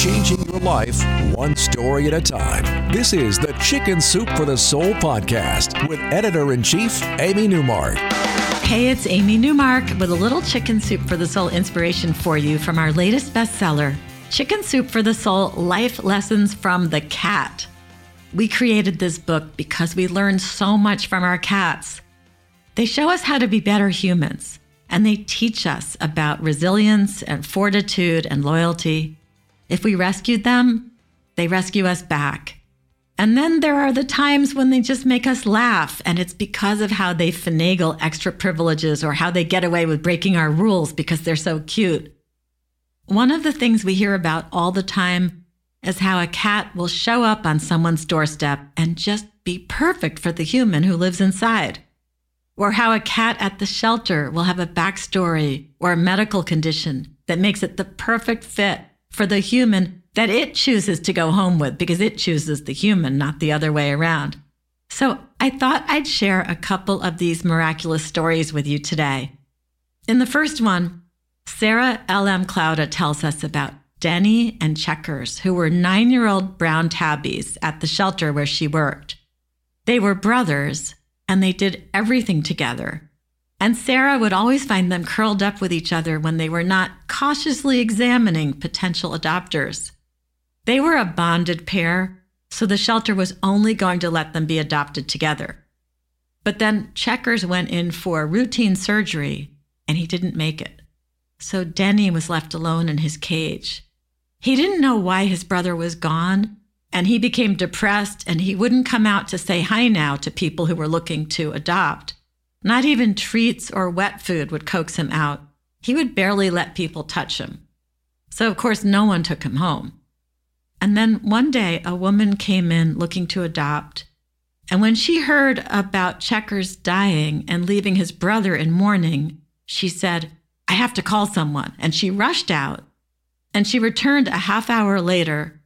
Changing your life one story at a time. This is the Chicken Soup for the Soul podcast with editor in chief, Amy Newmark. Hey, it's Amy Newmark with a little Chicken Soup for the Soul inspiration for you from our latest bestseller, Chicken Soup for the Soul Life Lessons from the Cat. We created this book because we learned so much from our cats. They show us how to be better humans, and they teach us about resilience and fortitude and loyalty. If we rescued them, they rescue us back. And then there are the times when they just make us laugh, and it's because of how they finagle extra privileges or how they get away with breaking our rules because they're so cute. One of the things we hear about all the time is how a cat will show up on someone's doorstep and just be perfect for the human who lives inside. Or how a cat at the shelter will have a backstory or a medical condition that makes it the perfect fit for the human that it chooses to go home with because it chooses the human, not the other way around. So I thought I'd share a couple of these miraculous stories with you today. In the first one, Sarah L.M. Clauda tells us about Denny and Checkers, who were nine year old brown tabbies at the shelter where she worked. They were brothers and they did everything together. And Sarah would always find them curled up with each other when they were not cautiously examining potential adopters. They were a bonded pair, so the shelter was only going to let them be adopted together. But then Checkers went in for routine surgery and he didn't make it. So Denny was left alone in his cage. He didn't know why his brother was gone, and he became depressed and he wouldn't come out to say hi now to people who were looking to adopt. Not even treats or wet food would coax him out. He would barely let people touch him. So, of course, no one took him home. And then one day, a woman came in looking to adopt. And when she heard about Checkers dying and leaving his brother in mourning, she said, I have to call someone. And she rushed out. And she returned a half hour later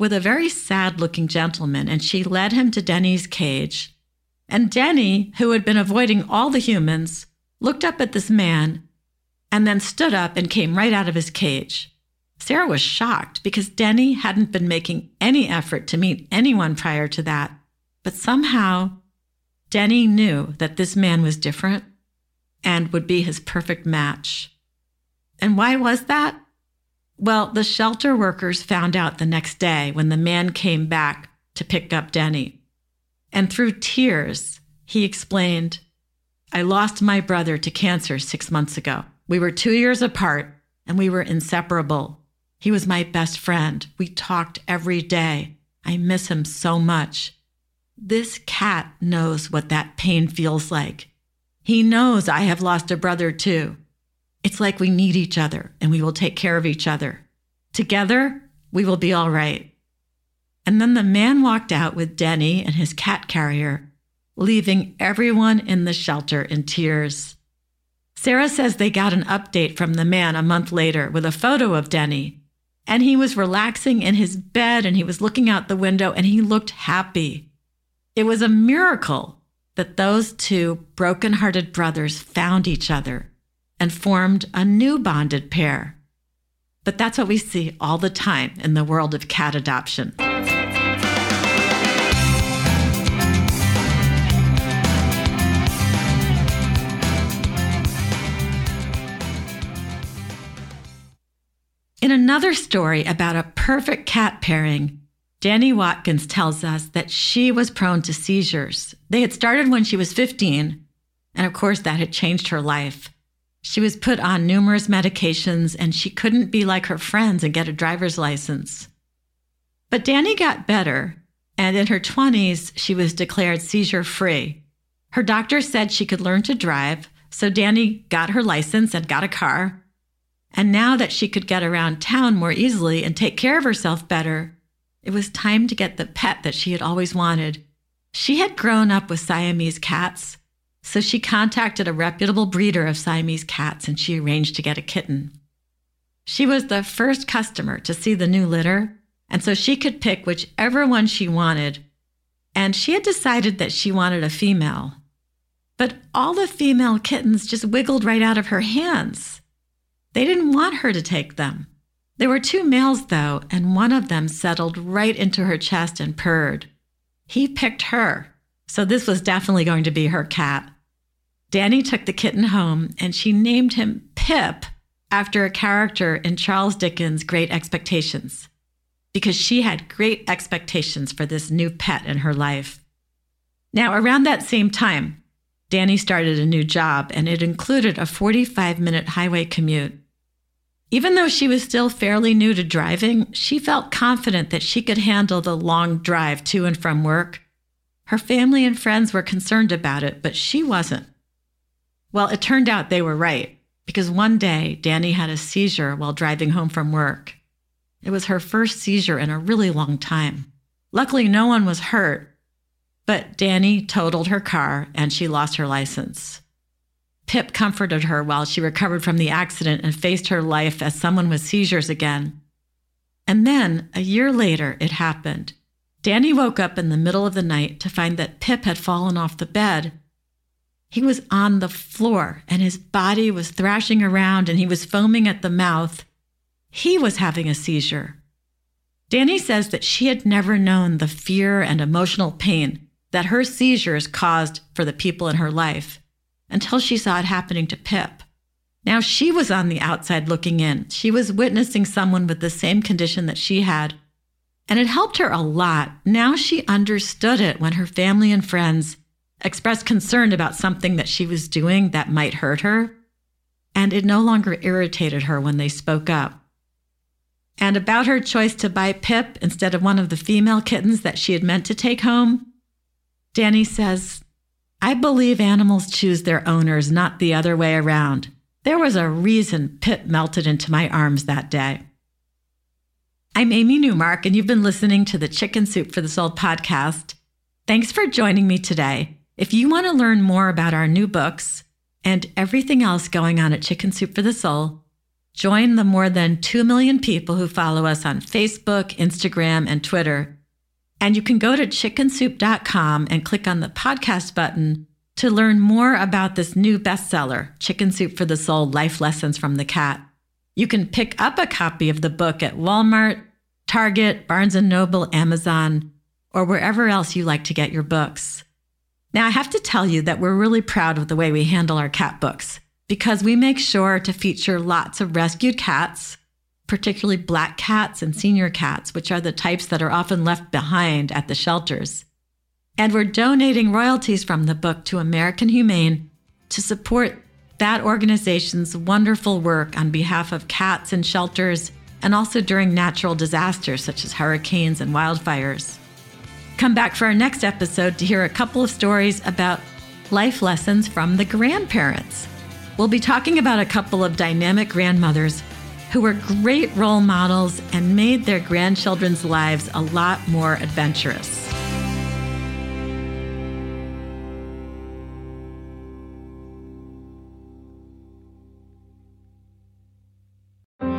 with a very sad looking gentleman. And she led him to Denny's cage and Denny, who had been avoiding all the humans, looked up at this man and then stood up and came right out of his cage. Sarah was shocked because Denny hadn't been making any effort to meet anyone prior to that. But somehow, Denny knew that this man was different and would be his perfect match. And why was that? Well, the shelter workers found out the next day when the man came back to pick up Denny. And through tears, he explained, I lost my brother to cancer six months ago. We were two years apart and we were inseparable. He was my best friend. We talked every day. I miss him so much. This cat knows what that pain feels like. He knows I have lost a brother too. It's like we need each other and we will take care of each other. Together, we will be all right. And then the man walked out with Denny and his cat carrier, leaving everyone in the shelter in tears. Sarah says they got an update from the man a month later with a photo of Denny. And he was relaxing in his bed and he was looking out the window and he looked happy. It was a miracle that those two broken-hearted brothers found each other and formed a new bonded pair. But that's what we see all the time in the world of cat adoption. In another story about a perfect cat pairing, Danny Watkins tells us that she was prone to seizures. They had started when she was 15, and of course, that had changed her life. She was put on numerous medications and she couldn't be like her friends and get a driver's license. But Danny got better, and in her 20s, she was declared seizure free. Her doctor said she could learn to drive, so Danny got her license and got a car. And now that she could get around town more easily and take care of herself better, it was time to get the pet that she had always wanted. She had grown up with Siamese cats, so she contacted a reputable breeder of Siamese cats and she arranged to get a kitten. She was the first customer to see the new litter, and so she could pick whichever one she wanted. And she had decided that she wanted a female. But all the female kittens just wiggled right out of her hands. They didn't want her to take them. There were two males, though, and one of them settled right into her chest and purred. He picked her, so this was definitely going to be her cat. Danny took the kitten home and she named him Pip after a character in Charles Dickens' Great Expectations, because she had great expectations for this new pet in her life. Now, around that same time, Danny started a new job, and it included a 45 minute highway commute. Even though she was still fairly new to driving, she felt confident that she could handle the long drive to and from work. Her family and friends were concerned about it, but she wasn't. Well, it turned out they were right because one day Danny had a seizure while driving home from work. It was her first seizure in a really long time. Luckily, no one was hurt, but Danny totaled her car and she lost her license. Pip comforted her while she recovered from the accident and faced her life as someone with seizures again. And then, a year later, it happened. Danny woke up in the middle of the night to find that Pip had fallen off the bed he was on the floor and his body was thrashing around and he was foaming at the mouth. He was having a seizure. Danny says that she had never known the fear and emotional pain that her seizures caused for the people in her life until she saw it happening to Pip. Now she was on the outside looking in. She was witnessing someone with the same condition that she had. And it helped her a lot. Now she understood it when her family and friends expressed concern about something that she was doing that might hurt her, and it no longer irritated her when they spoke up. And about her choice to buy Pip instead of one of the female kittens that she had meant to take home, Danny says, I believe animals choose their owners, not the other way around. There was a reason Pip melted into my arms that day. I'm Amy Newmark, and you've been listening to the Chicken Soup for the Soul podcast. Thanks for joining me today. If you want to learn more about our new books and everything else going on at Chicken Soup for the Soul, join the more than 2 million people who follow us on Facebook, Instagram, and Twitter. And you can go to chickensoup.com and click on the podcast button to learn more about this new bestseller, Chicken Soup for the Soul Life Lessons from the Cat. You can pick up a copy of the book at Walmart, Target, Barnes & Noble, Amazon, or wherever else you like to get your books. Now, I have to tell you that we're really proud of the way we handle our cat books because we make sure to feature lots of rescued cats, particularly black cats and senior cats, which are the types that are often left behind at the shelters. And we're donating royalties from the book to American Humane to support that organization's wonderful work on behalf of cats in shelters and also during natural disasters such as hurricanes and wildfires. Come back for our next episode to hear a couple of stories about life lessons from the grandparents. We'll be talking about a couple of dynamic grandmothers who were great role models and made their grandchildren's lives a lot more adventurous.